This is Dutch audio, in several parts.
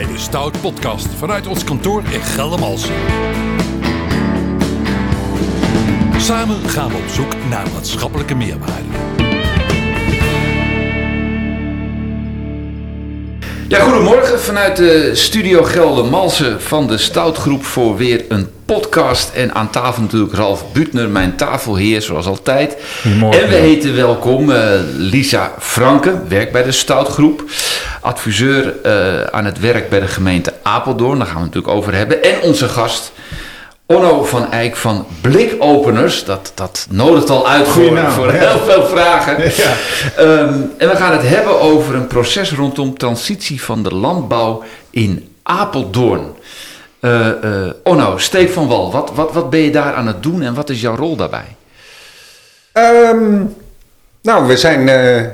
bij de Stout Podcast vanuit ons kantoor in Geldermalsen. Samen gaan we op zoek naar maatschappelijke meerwaarde. Ja, goedemorgen vanuit de studio Geldermalsen van de Stoutgroep voor weer een podcast. En aan tafel natuurlijk Ralf Butner, mijn tafelheer zoals altijd. En we heten welkom eh, Lisa Franke, werkt bij de Stoutgroep. Adviseur eh, aan het werk bij de gemeente Apeldoorn, daar gaan we het natuurlijk over hebben. En onze gast Onno van Eyck van Blikopeners. Dat, dat nodigt al uit voor, naam, voor ja. heel veel vragen. Ja. Ehm, en we gaan het hebben over een proces rondom transitie van de landbouw in Apeldoorn. Eh, eh, Onno, Steek van Wal, wat, wat, wat ben je daar aan het doen en wat is jouw rol daarbij? Ehm, nou, we zijn, eh,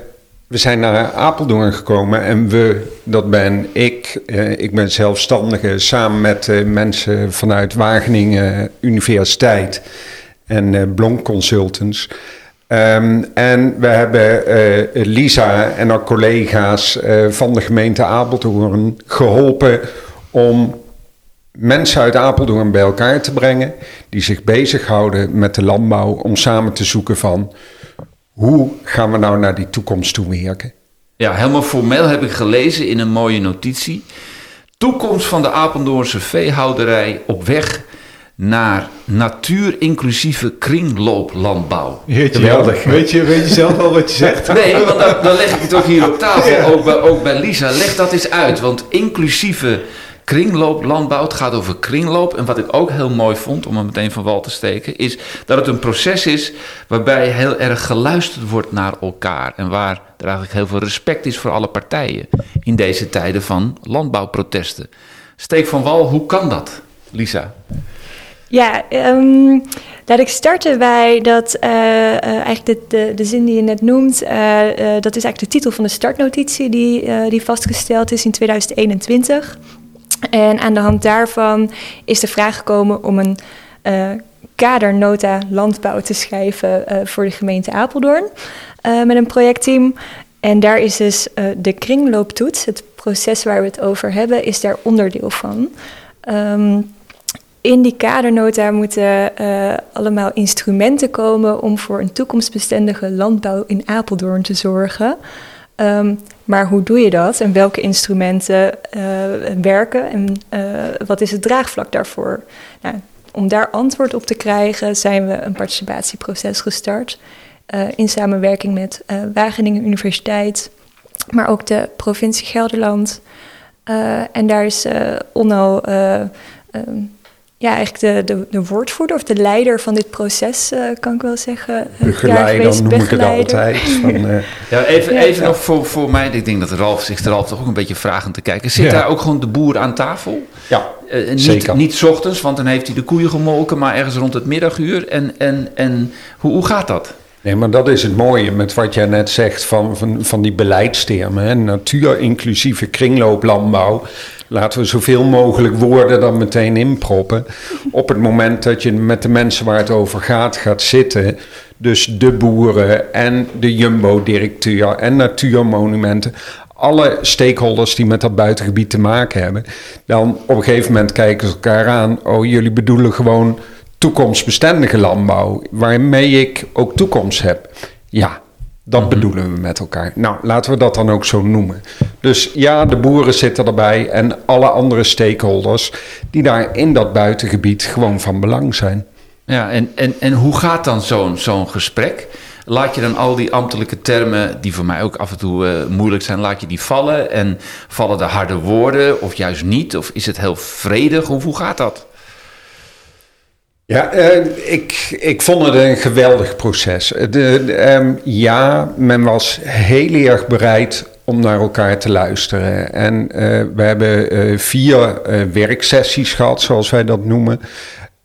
we zijn naar Apeldoorn gekomen en we, dat ben ik. ik ben zelfstandige samen met mensen vanuit Wageningen Universiteit en Blonk Consultants. Ehm, en we hebben Lisa en haar collega's van de gemeente Apeldoorn geholpen om mensen uit Apeldoorn bij elkaar te brengen die zich bezighouden met de landbouw om samen te zoeken van hoe gaan we nou naar die toekomst toe werken. Ja, helemaal formeel heb ik gelezen in een mooie notitie. Toekomst van de Apeldoornse veehouderij op weg naar natuur-inclusieve kringlooplandbouw. Heertje, Geweldig? Weet je, weet je zelf wel wat je zegt? Nee, want dan, dan leg ik het ook hier op tafel, ook, bij, ook bij Lisa. Leg dat eens uit, want inclusieve kringlooplandbouw, het gaat over kringloop. En wat ik ook heel mooi vond, om hem meteen van wal te steken, is dat het een proces is waarbij heel erg geluisterd wordt naar elkaar. En waar er eigenlijk heel veel respect is voor alle partijen in deze tijden van landbouwprotesten. Steek van wal, hoe kan dat, Lisa? Ja, ehm, laat ik starten bij dat, eh, eh, eigenlijk de, de, zin die je net noemt, eh, dat is eigenlijk de titel van de startnotitie die, die vastgesteld is in 2021. En aan de hand daarvan is de vraag gekomen om een eh, kadernota landbouw te schrijven eh, voor de gemeente Apeldoorn eh, met een projectteam. En daar is dus de kringlooptoets, het proces waar we het over hebben, is daar onderdeel van. Ehm, in die kadernota moeten allemaal instrumenten komen om voor een toekomstbestendige landbouw in Apeldoorn te zorgen. Ehm, maar hoe doe je dat en welke instrumenten eh, werken en eh, wat is het draagvlak daarvoor? Nou, om daar antwoord op te krijgen zijn we een participatieproces gestart eh, in samenwerking met Wageningen Universiteit, maar ook de provincie Gelderland. En daar is Onno eh, ehm, ja, eigenlijk de, de, de woordvoerder of de leider van dit proces, eh, kan ik wel zeggen. eh, Begeleider geweest, noem ik het altijd. Van, eh, Ja, even, Ja. even nog voor, voor mij. Ik denk dat Ralf zich er Ralf toch ook een beetje vragend te kijken. Zit Ja. daar ook gewoon de boer aan tafel? ja, Eh, niet, Zeker. niet 's ochtends, want dan heeft hij de koeien gemolken, maar ergens rond het middaguur. En, en, en hoe, hoe gaat dat? Nee, maar dat is het mooie met wat jij net zegt van, van, van die beleidstermen. Hè? Natuur-inclusieve kringlooplandbouw. Laten we zoveel mogelijk woorden dan meteen inproppen. Op het moment dat je met de mensen waar het over gaat gaat zitten. Dus de boeren en de jumbo-directeur en natuurmonumenten. Alle stakeholders die met dat buitengebied te maken hebben. Dan op een gegeven moment kijken ze elkaar aan. Oh, jullie bedoelen gewoon toekomstbestendige landbouw, waarmee ik ook toekomst heb. Ja, dat bedoelen we met elkaar. Nou, laten we dat dan ook zo noemen. Dus ja, de boeren zitten erbij en alle andere stakeholders die daar in dat buitengebied gewoon van belang zijn. Ja, en, en, en hoe gaat dan zo'n zo'n gesprek? Laat je dan al die ambtelijke termen, die voor mij ook af en toe eh, moeilijk zijn, laat je die vallen? En vallen er harde woorden of juist niet? Of is het heel vredig? Hoe, hoe gaat dat? Ja, eh, ik, ik vond het een geweldig proces. De, de, ehm, ja, men was heel erg bereid om naar elkaar te luisteren. En eh, we hebben eh, vier eh, werksessies gehad, zoals wij dat noemen.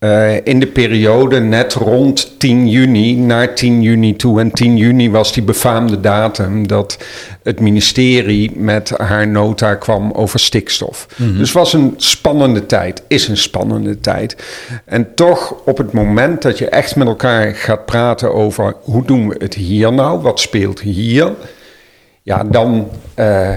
Eh, in de periode net rond 10 juni naar 10 juni toe. En 10 juni was die befaamde datum dat het ministerie met haar nota kwam over stikstof. Dus het was een spannende tijd, is een spannende tijd. En toch op het moment dat je echt met elkaar gaat praten over hoe doen we het hier nou, wat speelt hier, ja, dan, eh,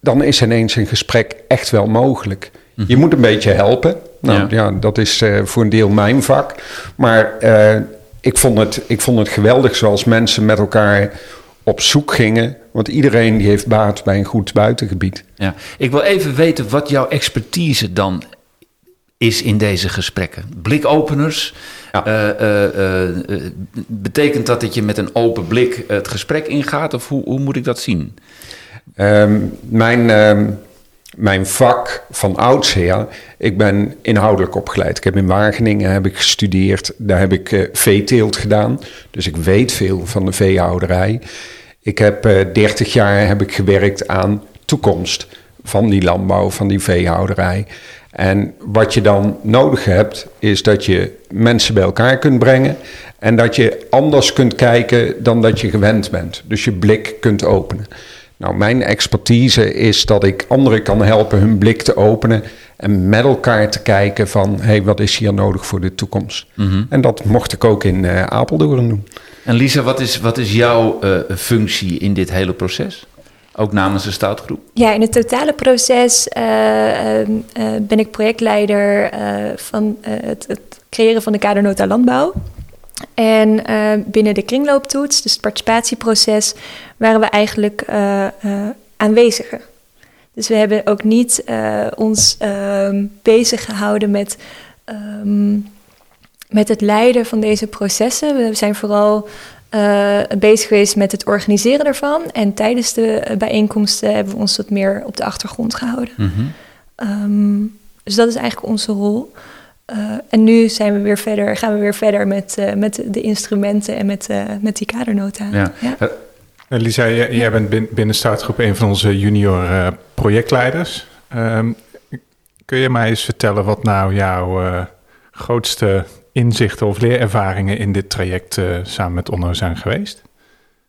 dan is ineens een gesprek echt wel mogelijk. Je moet een beetje helpen. Nou Ja. ja, dat is eh, voor een deel mijn vak. Maar eh, ik, vond het, ik vond het geweldig zoals mensen met elkaar op zoek gingen. Want iedereen die heeft baat bij een goed buitengebied. Ja. Ik wil even weten wat jouw expertise dan is in deze gesprekken. Blikopeners. Ja. eh, betekent dat dat je met een open blik het gesprek ingaat? Of hoe, hoe moet ik dat zien? Ehm, mijn, ehm, mijn vak van oudsher, ik ben inhoudelijk opgeleid. Ik heb in Wageningen heb ik gestudeerd, daar heb ik eh, veeteelt gedaan. Dus ik weet veel van de veehouderij. Ik heb eh 30 jaar heb ik gewerkt aan toekomst van die landbouw, van die veehouderij. En wat je dan nodig hebt, is dat je mensen bij elkaar kunt brengen. En dat je anders kunt kijken dan dat je gewend bent. Dus je blik kunt openen. Nou, mijn expertise is dat ik anderen kan helpen hun blik te openen. En met elkaar te kijken van, hé, hey, wat is hier nodig voor de toekomst? En dat mocht ik ook in eh, Apeldoorn doen. En Lisa, wat is, wat is jouw eh, functie in dit hele proces? Ook namens de stoutgroep? Ja, in het totale proces eh, eh, eh, ben ik projectleider eh, van het, het creëren van de kadernota landbouw. En eh, binnen de kringlooptoets, dus het participatieproces, waren we eigenlijk eh, aanwezigen. Dus we hebben ook niet ons ehm, bezig gehouden met, ehm, met het leiden van deze processen. We zijn vooral bezig geweest met het organiseren ervan. En tijdens de bijeenkomsten hebben we ons wat meer op de achtergrond gehouden. Ehm, dus dat is eigenlijk onze rol. Eh, en nu zijn we weer verder, gaan we weer verder met, eh, met de instrumenten en met, eh, met die kadernota. Ja. Ja. Eh, Lisa, jij, jij bent bin- binnen Startgroep een van onze junior eh, projectleiders. Ehm, kun je mij eens vertellen wat nou jouw eh, grootste inzichten of leerervaringen in dit traject eh, samen met Onno zijn geweest?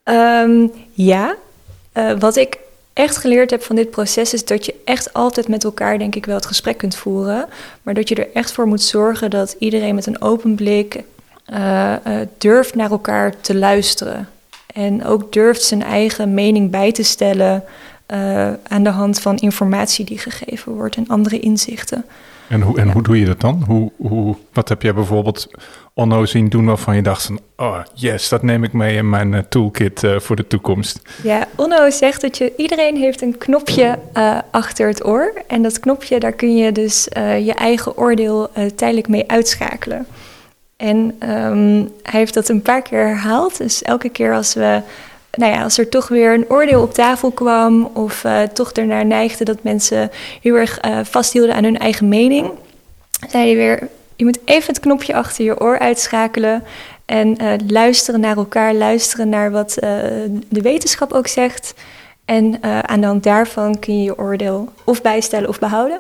Ehm, ja, Eh, wat ik echt geleerd heb van dit proces is dat je echt altijd met elkaar, denk ik, wel het gesprek kunt voeren. Maar dat je er echt voor moet zorgen dat iedereen met een open blik eh, eh, durft naar elkaar te luisteren. En ook durft zijn eigen mening bij te stellen eh, aan de hand van informatie die gegeven wordt en andere inzichten. En, hoe, en Ja. hoe doe je dat dan? Hoe, hoe, wat heb jij bijvoorbeeld Onno zien doen waarvan je dacht van... oh yes, dat neem ik mee in mijn eh, toolkit eh, voor de toekomst. Ja, Onno zegt dat je, iedereen heeft een knopje eh, achter het oor. En dat knopje, daar kun je dus je eigen oordeel tijdelijk mee uitschakelen. En ehm, hij heeft dat een paar keer herhaald. Dus elke keer als we, nou ja, als er toch weer een oordeel op tafel kwam, of eh, toch ernaar neigde dat mensen heel erg eh, vasthielden aan hun eigen mening, zei hij weer: je moet even het knopje achter je oor uitschakelen. En eh, luisteren naar elkaar, luisteren naar wat de wetenschap ook zegt. En aan de hand daarvan kun je je oordeel of bijstellen of behouden.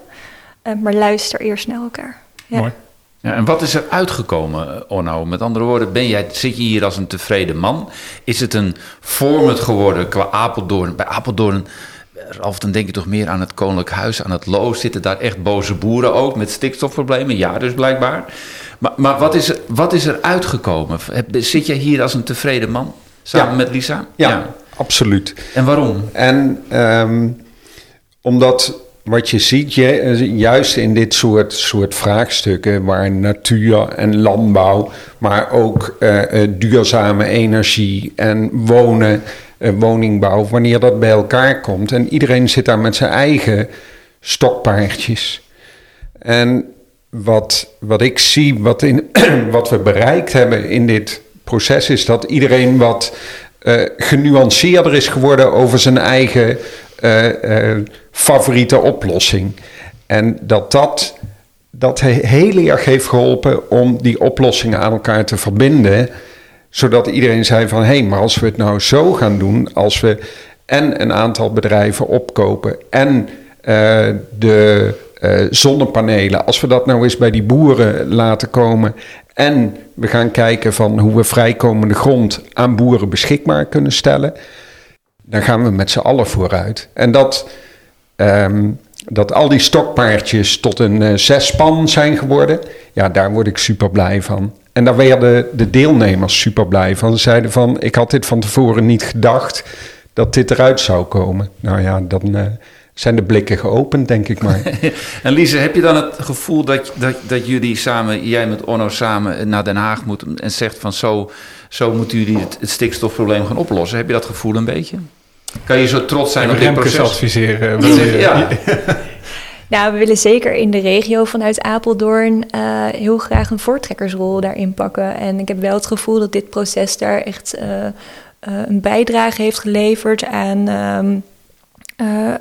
Eh, maar luister eerst naar elkaar. Ja. Mooi. Ja, en wat is er uitgekomen, eh, Onno? Met andere woorden, ben jij, zit je hier als een tevreden man? Is het een format geworden qua Apeldoorn? Bij Apeldoorn, eh, Ralf, dan denk je toch meer aan het Koninklijk Huis, aan het Loos. Zitten daar echt boze boeren ook met stikstofproblemen? Ja, dus blijkbaar. Maar, maar wat, is er, wat is er uitgekomen? Zit jij hier als een tevreden man? Samen Ja. met Lisa? Ja, absoluut. En waarom? En ehm, omdat wat je ziet, je, juist in dit soort, soort vraagstukken, waar natuur en landbouw, maar ook eh, eh, duurzame energie en wonen, eh, woningbouw, wanneer dat bij elkaar komt en iedereen zit daar met zijn eigen stokpaardjes. En wat, wat ik zie, wat, in, wat we bereikt hebben in dit proces, is dat iedereen wat eh, genuanceerder is geworden over zijn eigen eh, eh, favoriete oplossing. En dat dat, dat he- heel erg heeft geholpen om die oplossingen aan elkaar te verbinden. Zodat iedereen zei van, hé, hey, maar als we het nou zo gaan doen, als we en een aantal bedrijven opkopen en eh, de eh, zonnepanelen, als we dat nou eens bij die boeren laten komen en we gaan kijken van hoe we vrijkomende grond aan boeren beschikbaar kunnen stellen, dan gaan we met z'n allen vooruit. En dat, ehm, dat al die stokpaardjes tot een eh, zespan zijn geworden, ja, daar word ik super blij van. En daar werden de deelnemers super blij van. Ze zeiden van, ik had dit van tevoren niet gedacht dat dit eruit zou komen. Nou ja, dan, eh, zijn de blikken geopend, denk ik maar. en Lise, heb je dan het gevoel dat, dat, dat jullie samen, jij met Onno samen naar Den Haag moet en zegt van zo, zo moeten jullie het, het stikstofprobleem gaan oplossen? Heb je dat gevoel een beetje? Kan je zo trots zijn op dit proces? adviseren. Ja. Nou, we willen zeker in de regio vanuit Apeldoorn uh, heel graag een voortrekkersrol daarin pakken. En ik heb wel het gevoel dat dit proces daar echt uh, uh, een bijdrage heeft geleverd aan, um,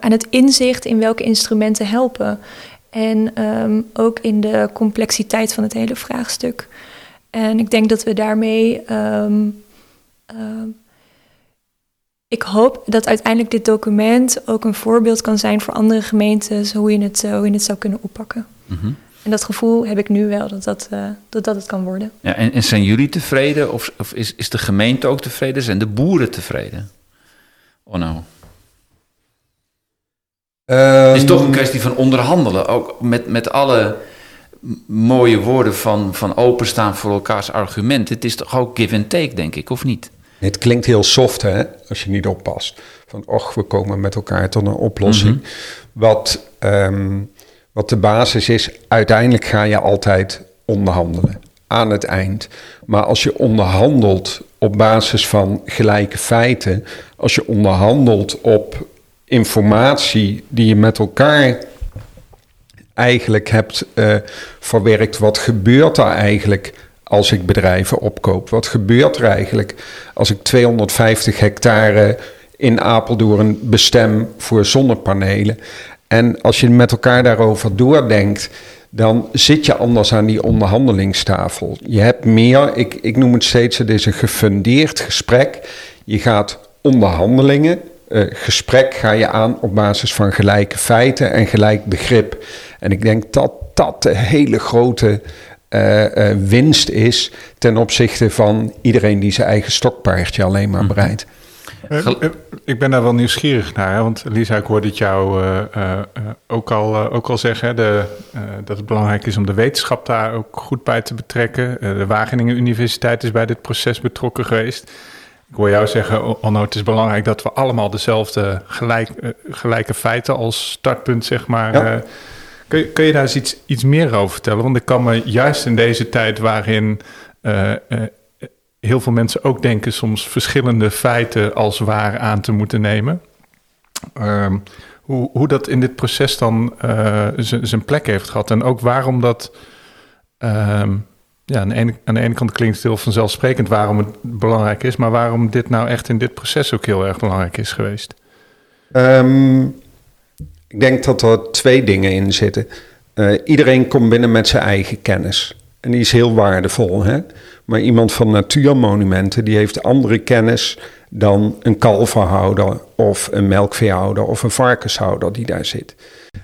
aan het inzicht in welke instrumenten helpen. En um, ook in de complexiteit van het hele vraagstuk. En ik denk dat we daarmee. Um, ik hoop dat uiteindelijk dit document ook een voorbeeld kan zijn voor andere gemeentes hoe je het, hoe je het zou kunnen oppakken. Mm -hmm. En dat gevoel heb ik nu wel, dat dat, uh, dat, dat het kan worden. Ja, en, en zijn jullie tevreden of, of is, is de gemeente ook tevreden? Zijn de boeren tevreden? Oh nou. Um, het is toch een kwestie van onderhandelen, ook met, met alle mooie woorden van, van openstaan voor elkaars argumenten. Het is toch ook give and take, denk ik, of niet? Het klinkt heel soft, hè, als je niet oppast. Van, och, we komen met elkaar tot een oplossing. Mm -hmm. wat, um, wat de basis is, uiteindelijk ga je altijd onderhandelen. Aan het eind. Maar als je onderhandelt op basis van gelijke feiten, als je onderhandelt op informatie die je met elkaar eigenlijk hebt uh, verwerkt, wat gebeurt er eigenlijk als ik bedrijven opkoop? Wat gebeurt er eigenlijk als ik 250 hectare in Apeldoorn bestem voor zonnepanelen? En als je met elkaar daarover doordenkt, dan zit je anders aan die onderhandelingstafel. Je hebt meer, ik, ik noem het steeds, het is een gefundeerd gesprek. Je gaat onderhandelingen, uh, gesprek ga je aan op basis van gelijke feiten en gelijk begrip. En ik denk dat dat de hele grote uh, uh, winst is ten opzichte van iedereen die zijn eigen stokpaardje alleen maar bereidt. Uh, ik ben daar wel nieuwsgierig naar, hè? want Lisa, ik hoorde het jou ook, al, ook al zeggen de, dat het belangrijk is om de wetenschap daar ook goed bij te betrekken. de Wageningen Universiteit is bij dit proces betrokken geweest. Ik hoor jou zeggen, Onno, het is belangrijk dat we allemaal dezelfde gelijk, gelijke feiten als startpunt, zeg maar, ja. Kun je, kun je daar eens iets, iets meer over vertellen? Want ik kan me juist in deze tijd waarin uh, uh, heel veel mensen ook denken soms verschillende feiten als waar aan te moeten nemen. Uh, hoe, hoe dat in dit proces dan zijn plek heeft gehad. En ook waarom dat. Ehm, ja, aan de, ene, aan de ene kant klinkt het heel vanzelfsprekend waarom het belangrijk is, maar waarom dit nou echt in dit proces ook heel erg belangrijk is geweest. Um, ik denk dat er twee dingen in zitten. Uh, iedereen komt binnen met zijn eigen kennis. En die is heel waardevol. Hè? Maar iemand van natuurmonumenten die heeft andere kennis dan een kalverhouder of een melkveehouder of een varkenshouder die daar zit.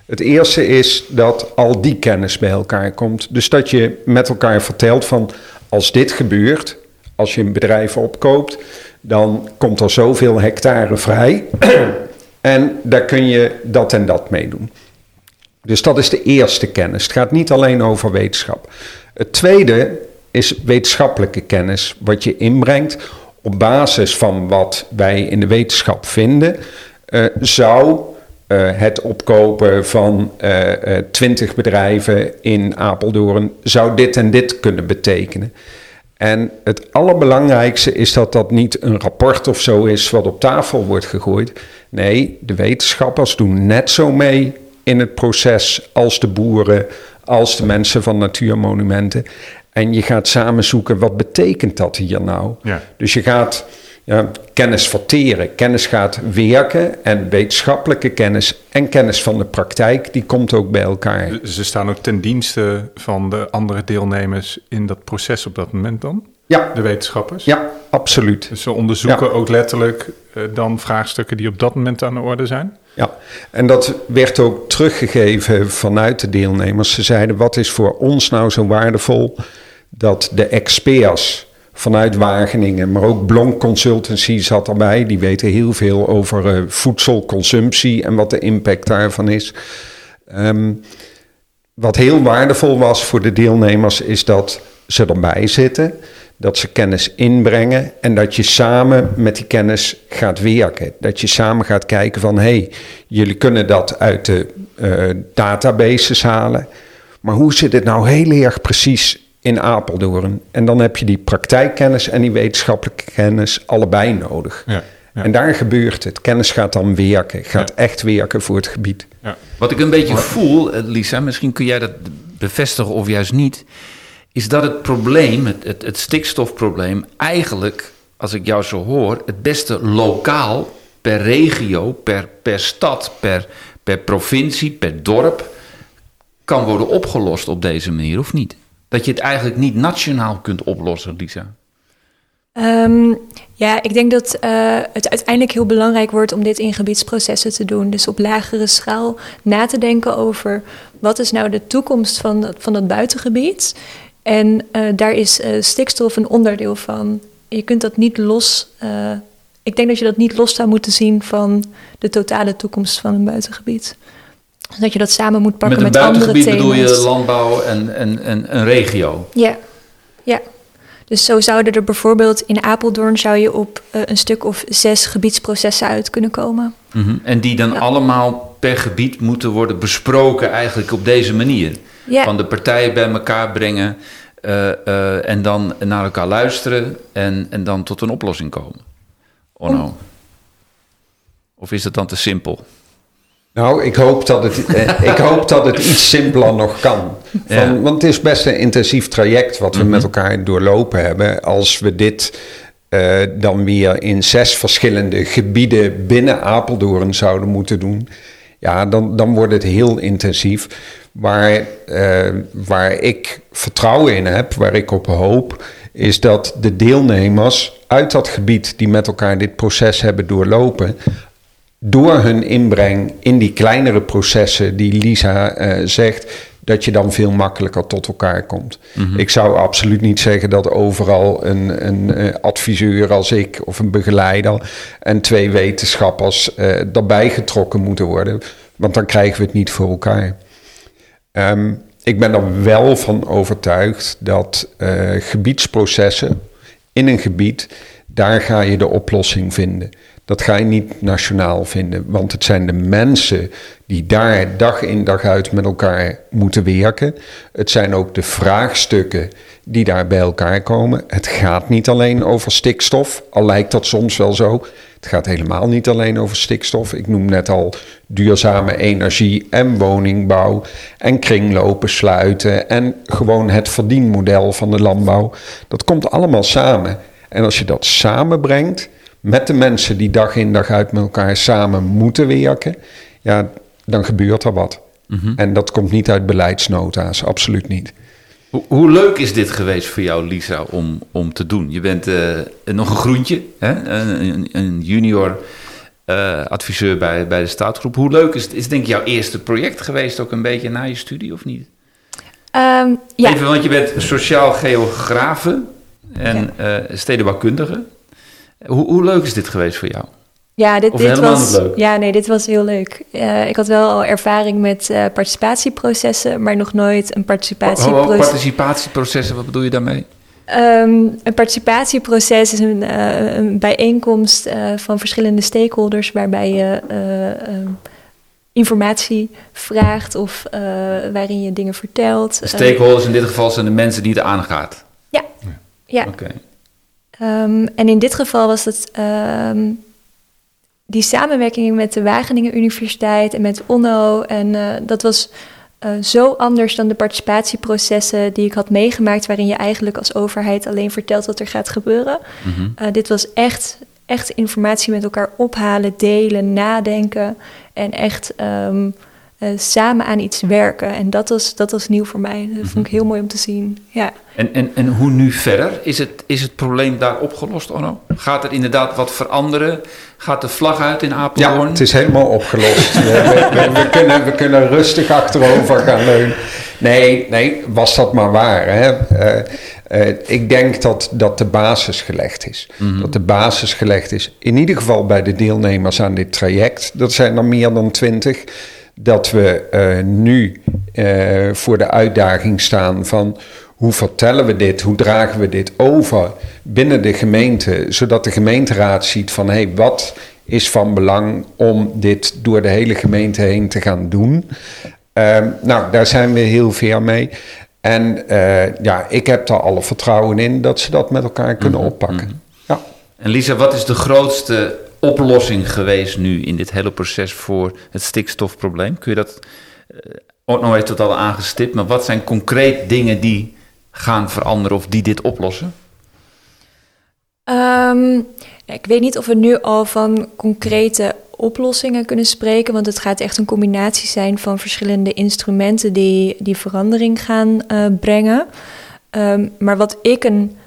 Het eerste is dat al die kennis bij elkaar komt. Dus dat je met elkaar vertelt van als dit gebeurt, als je een bedrijf opkoopt, dan komt er zoveel hectare vrij. En daar kun je dat en dat mee doen. Dus dat is de eerste kennis. Het gaat niet alleen over wetenschap. Het tweede is wetenschappelijke kennis, wat je inbrengt op basis van wat wij in de wetenschap vinden, uh, zou uh, het opkopen van twintig uh, bedrijven in Apeldoorn, zou dit en dit kunnen betekenen. En het allerbelangrijkste is dat dat niet een rapport of zo is wat op tafel wordt gegooid. Nee, de wetenschappers doen net zo mee in het proces als de boeren, als de mensen van natuurmonumenten. En je gaat samen zoeken, wat betekent dat hier nou? Ja. Dus je gaat ja, kennis verteren, kennis gaat werken en wetenschappelijke kennis en kennis van de praktijk, die komt ook bij elkaar. Ze staan ook ten dienste van de andere deelnemers in dat proces op dat moment dan? Ja. De wetenschappers? Ja, absoluut. Dus ze onderzoeken ja. ook letterlijk uh, dan vraagstukken die op dat moment aan de orde zijn? Ja, en dat werd ook teruggegeven vanuit de deelnemers. Ze zeiden, wat is voor ons nou zo waardevol dat de experts vanuit Wageningen, maar ook Blonk Consultancy zat erbij. Die weten heel veel over uh, voedselconsumptie en wat de impact daarvan is. Um, wat heel waardevol was voor de deelnemers is dat ze erbij zitten, dat ze kennis inbrengen en dat je samen met die kennis gaat werken. Dat je samen gaat kijken van hé, hey, jullie kunnen dat uit de uh, databases halen. Maar hoe zit het nou heel erg precies in Apeldoorn? En dan heb je die praktijkkennis en die wetenschappelijke kennis allebei nodig. Ja. En daar gebeurt het. Kennis gaat dan werken, gaat echt werken voor het gebied. Ja. Wat ik een beetje voel, eh, Lisa, misschien kun jij dat bevestigen of juist niet, is dat het probleem, het, het, stikstofprobleem, eigenlijk, als ik jou zo hoor, het beste lokaal, per regio, per, per stad, per, per provincie, per dorp, kan worden opgelost op deze manier, of niet? Dat je het eigenlijk niet nationaal kunt oplossen, Lisa. Um, ja, ik denk dat uh, het uiteindelijk heel belangrijk wordt om dit in gebiedsprocessen te doen. Dus op lagere schaal na te denken over wat is nou de toekomst van, van het buitengebied. En uh, daar is uh, stikstof een onderdeel van. Je kunt dat niet los. ik denk dat je dat niet los zou moeten zien van de totale toekomst van een buitengebied. Dat je dat samen moet pakken met, andere thema's. Met een buitengebied bedoel je landbouw en, en, en een regio? Ja, ja. Dus zo zouden er bijvoorbeeld in Apeldoorn zou je op een stuk of zes gebiedsprocessen uit kunnen komen. Mm -hmm. En die dan ja. allemaal per gebied moeten worden besproken eigenlijk op deze manier. Van de partijen bij elkaar brengen uh, uh, en dan naar elkaar luisteren en, en dan tot een oplossing komen. Oh no. Of is het dan te simpel? Nou, ik hoop dat het, eh, ik hoop dat het iets simpeler nog kan. Van, ja. Want het is best een intensief traject wat we mm -hmm. met elkaar doorlopen hebben. Als we dit uh, dan weer in zes verschillende gebieden binnen Apeldoorn zouden moeten doen, ja, dan, dan wordt het heel intensief. Waar, uh, waar ik vertrouwen in heb, waar ik op hoop, is dat de deelnemers uit dat gebied die met elkaar dit proces hebben doorlopen, door hun inbreng in die kleinere processen die Lisa uh, zegt, dat je dan veel makkelijker tot elkaar komt. Mm -hmm. Ik zou absoluut niet zeggen dat overal een, een uh, adviseur als ik of een begeleider en twee wetenschappers uh, daarbij getrokken moeten worden, want dan krijgen we het niet voor elkaar. Um, ik ben er wel van overtuigd dat gebiedsprocessen in een gebied, daar ga je de oplossing vinden. Dat ga je niet nationaal vinden, want het zijn de mensen die daar dag in dag uit met elkaar moeten werken. Het zijn ook de vraagstukken die daar bij elkaar komen. Het gaat niet alleen over stikstof, al lijkt dat soms wel zo. Het gaat helemaal niet alleen over stikstof. Ik noem net al duurzame energie en woningbouw en kringlopen sluiten en gewoon het verdienmodel van de landbouw. Dat komt allemaal samen. En als je dat samenbrengt met de mensen die dag in dag uit met elkaar samen moeten werken, ja, dan gebeurt er wat. Mm -hmm. En dat komt niet uit beleidsnota's, absoluut niet. Hoe, hoe, leuk is dit geweest voor jou, Lisa, om, om te doen? Je bent uh, nog een groentje, hè? Een, een, junior uh, adviseur bij, bij de staatgroep. Hoe leuk is het? Is denk ik jouw eerste project geweest, ook een beetje na je studie of niet? Um, ja. Even, want je bent sociaal geografe en ja. uh, stedenbouwkundige. Hoe, hoe leuk is dit geweest voor jou? Ja, dit, dit was, ja, nee, dit was heel leuk. Uh, ik had wel al ervaring met uh, participatieprocessen, maar nog nooit een participatieproces. Oh, oh, participatieprocessen, wat bedoel je daarmee? Um, een participatieproces is een, uh, een bijeenkomst van verschillende stakeholders waarbij je um, informatie vraagt of waarin je dingen vertelt. De stakeholders in dit geval zijn de mensen die het aangaat. Ja, ja. ja. Oké. Okay. Um, en in dit geval was het um, die samenwerking met de Wageningen Universiteit en met ONO. En uh, dat was uh, zo anders dan de participatieprocessen die ik had meegemaakt, waarin je eigenlijk als overheid alleen vertelt wat er gaat gebeuren. Mm -hmm. uh, dit was echt, echt informatie met elkaar ophalen, delen, nadenken en echt. Um, uh, samen aan iets werken. En dat was, dat was nieuw voor mij. Dat vond ik heel mooi om te zien. Ja. En, en, en hoe nu verder? Is het, is het probleem daar opgelost, Onno? Gaat er inderdaad wat veranderen? Gaat de vlag uit in Apeldoorn? Ja, het is helemaal opgelost. we, we, we, kunnen, we kunnen rustig achterover gaan leunen. Nee, nee, was dat maar waar. Hè? Uh, uh, ik denk dat, dat de basis gelegd is. Mm -hmm. Dat de basis gelegd is. In ieder geval bij de deelnemers aan dit traject. Dat zijn er meer dan twintig dat we uh, nu uh, voor de uitdaging staan van hoe vertellen we dit? Hoe dragen we dit over binnen de gemeente? Zodat de gemeenteraad ziet van hé, hey, wat is van belang om dit door de hele gemeente heen te gaan doen? Ehm, nou, daar zijn we heel ver mee. En uh, ja, ik heb daar alle vertrouwen in dat ze dat met elkaar kunnen mhm, oppakken. Mhm. Ja. En Lisa, wat is de grootste oplossing geweest nu in dit hele proces voor het stikstofprobleem? Kun je dat, uh, Otno heeft het al aangestipt, maar wat zijn concreet dingen die gaan veranderen of die dit oplossen? Um, ik weet niet of we nu al van concrete oplossingen kunnen spreken, want het gaat echt een combinatie zijn van verschillende instrumenten die die verandering gaan uh, brengen. Um, maar wat ik een,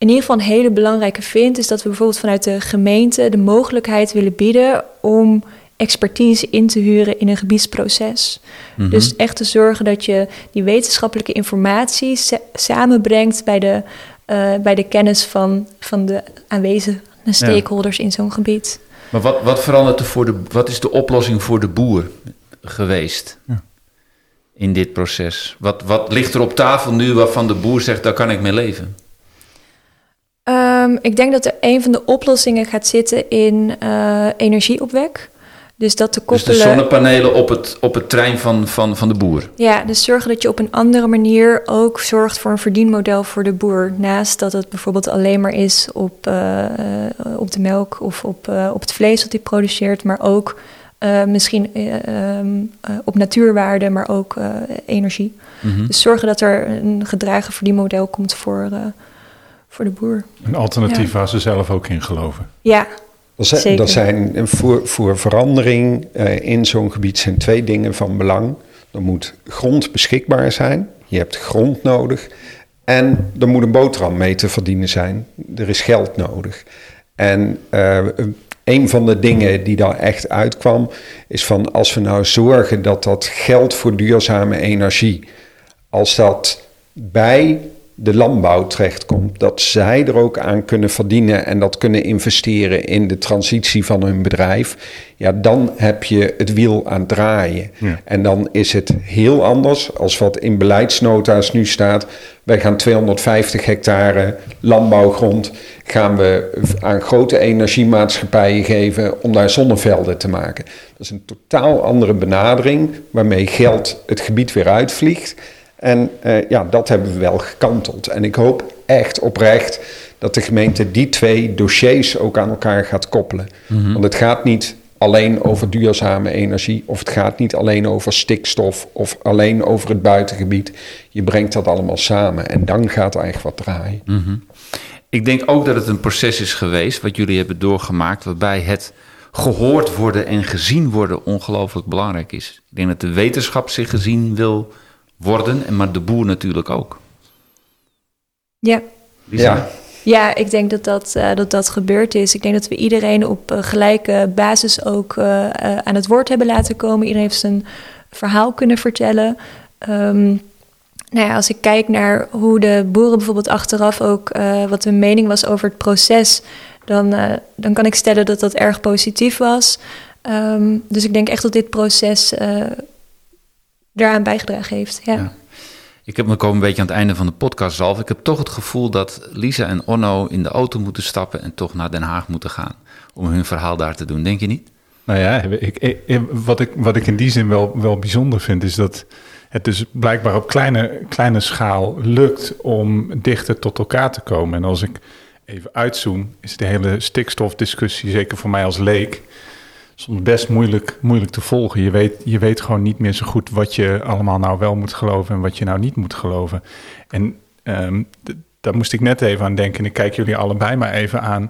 in ieder geval een hele belangrijke vind, is dat we bijvoorbeeld vanuit de gemeente de mogelijkheid willen bieden om expertise in te huren in een gebiedsproces. Mhm. Dus echt te zorgen dat je die wetenschappelijke informatie samenbrengt bij de, uh, bij de kennis van, van de aanwezige stakeholders in zo'n gebied. Maar wat, wat verandert er voor de, wat is de oplossing voor de boer geweest ja. in dit proces? Wat, wat ligt er op tafel nu waarvan de boer zegt, daar kan ik mee leven? Um, ik denk dat er een van de oplossingen gaat zitten in uh, energieopwek. Dus dat te koppelen... Dus de zonnepanelen op het, op het trein van, van, van de boer? Ja, dus zorgen dat je op een andere manier ook zorgt voor een verdienmodel voor de boer. Naast dat het bijvoorbeeld alleen maar is op, uh, op de melk of op, uh, op het vlees dat hij produceert, maar ook uh, misschien um, op natuurwaarde, maar ook energie. Mm -hmm. Dus zorgen dat er een gedragen verdienmodel komt voor, voor de boer. Een alternatief ja. waar ze zelf ook in geloven. Ja, dat zijn, voor, voor verandering uh, in zo'n gebied zijn twee dingen van belang. Er moet grond beschikbaar zijn. Je hebt grond nodig. En er moet een boterham mee te verdienen zijn. Er is geld nodig. En uh, een van de dingen die daar echt uitkwam, is van als we nou zorgen dat dat geld voor duurzame energie, als dat bij de landbouw terechtkomt. Dat zij er ook aan kunnen verdienen en dat kunnen investeren in de transitie van hun bedrijf. Ja, dan heb je het wiel aan het draaien. En dan is het heel anders als wat in beleidsnota's nu staat. Wij gaan 250 hectare landbouwgrond gaan we aan grote energiemaatschappijen geven om daar zonnevelden te maken. Dat is een totaal andere benadering waarmee geld het gebied weer uitvliegt. En uh, ja, dat hebben we wel gekanteld. En ik hoop echt oprecht dat de gemeente die twee dossiers ook aan elkaar gaat koppelen. Mm Want het gaat niet alleen over duurzame energie, of het gaat niet alleen over stikstof, of alleen over het buitengebied. Je brengt dat allemaal samen en dan gaat er eigenlijk wat draaien. Mm -hmm. Ik denk ook dat het een proces is geweest, wat jullie hebben doorgemaakt, waarbij het gehoord worden en gezien worden ongelooflijk belangrijk is. Ik denk dat de wetenschap zich gezien wil worden, en maar de boer natuurlijk ook. Ja. Ja. Ja, ik denk dat dat, uh, dat dat gebeurd is. Ik denk dat we iedereen op uh, gelijke basis ook uh, aan het woord hebben laten komen. Iedereen heeft zijn verhaal kunnen vertellen. Um, nou ja, als ik kijk naar hoe de boeren bijvoorbeeld achteraf ook wat hun mening was over het proces, dan, dan kan ik stellen dat dat erg positief was. Um, dus ik denk echt dat dit proces daaraan bijgedragen heeft. Ja. Ik heb me komen een beetje aan het einde van de podcast zelf. Ik heb toch het gevoel dat Lisa en Onno in de auto moeten stappen en toch naar Den Haag moeten gaan om hun verhaal daar te doen. Denk je niet? Nou ja, ik, ik, wat, ik, wat ik in die zin wel, wel bijzonder vind, is dat het dus blijkbaar op kleine, kleine schaal lukt om dichter tot elkaar te komen. En als ik even uitzoom, is de hele stikstofdiscussie, zeker voor mij als leek, soms best moeilijk, moeilijk te volgen. Je weet, je weet gewoon niet meer zo goed wat je allemaal nou wel moet geloven en wat je nou niet moet geloven. En um, daar moest ik net even aan denken. En ik kijk jullie allebei maar even aan.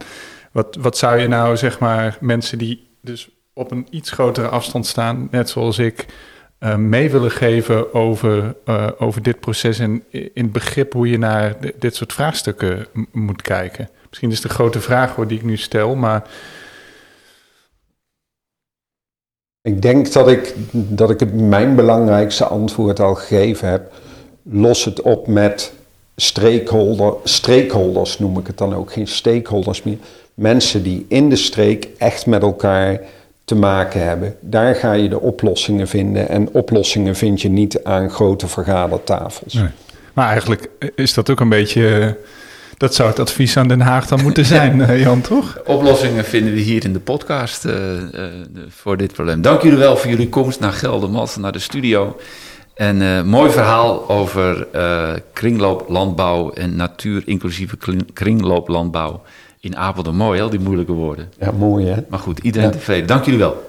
Wat, wat zou je nou, zeg maar, mensen die dus op een iets grotere afstand staan, net zoals ik, uh, mee willen geven over, uh, over dit proces en in het begrip hoe je naar dit soort vraagstukken moet kijken? Misschien is de grote vraag hoor, die ik nu stel, maar Ik denk dat ik, dat ik mijn belangrijkste antwoord al gegeven heb. Los het op met stakeholder, stakeholders, noem ik het dan ook, geen stakeholders meer. Mensen die in de streek echt met elkaar te maken hebben. Daar ga je de oplossingen vinden. En oplossingen vind je niet aan grote vergadertafels. Maar eigenlijk is dat ook een beetje... Dat zou het advies aan Den Haag dan moeten zijn, Jan, toch? Oplossingen vinden we hier in de podcast uh, uh, voor dit probleem. Dank jullie wel voor jullie komst naar Geldermalsen, naar de studio. En uh, mooi verhaal over kringlooplandbouw en natuur-inclusieve kringlooplandbouw in Apeldoorn. Mooi, hè, die moeilijke woorden. Ja, mooi hè. Maar goed, iedereen ja. tevreden. Dank jullie wel.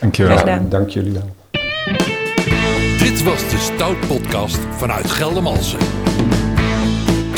Dank je wel. Ja, dank jullie wel. Dit was de Stout Podcast vanuit Geldermalsen.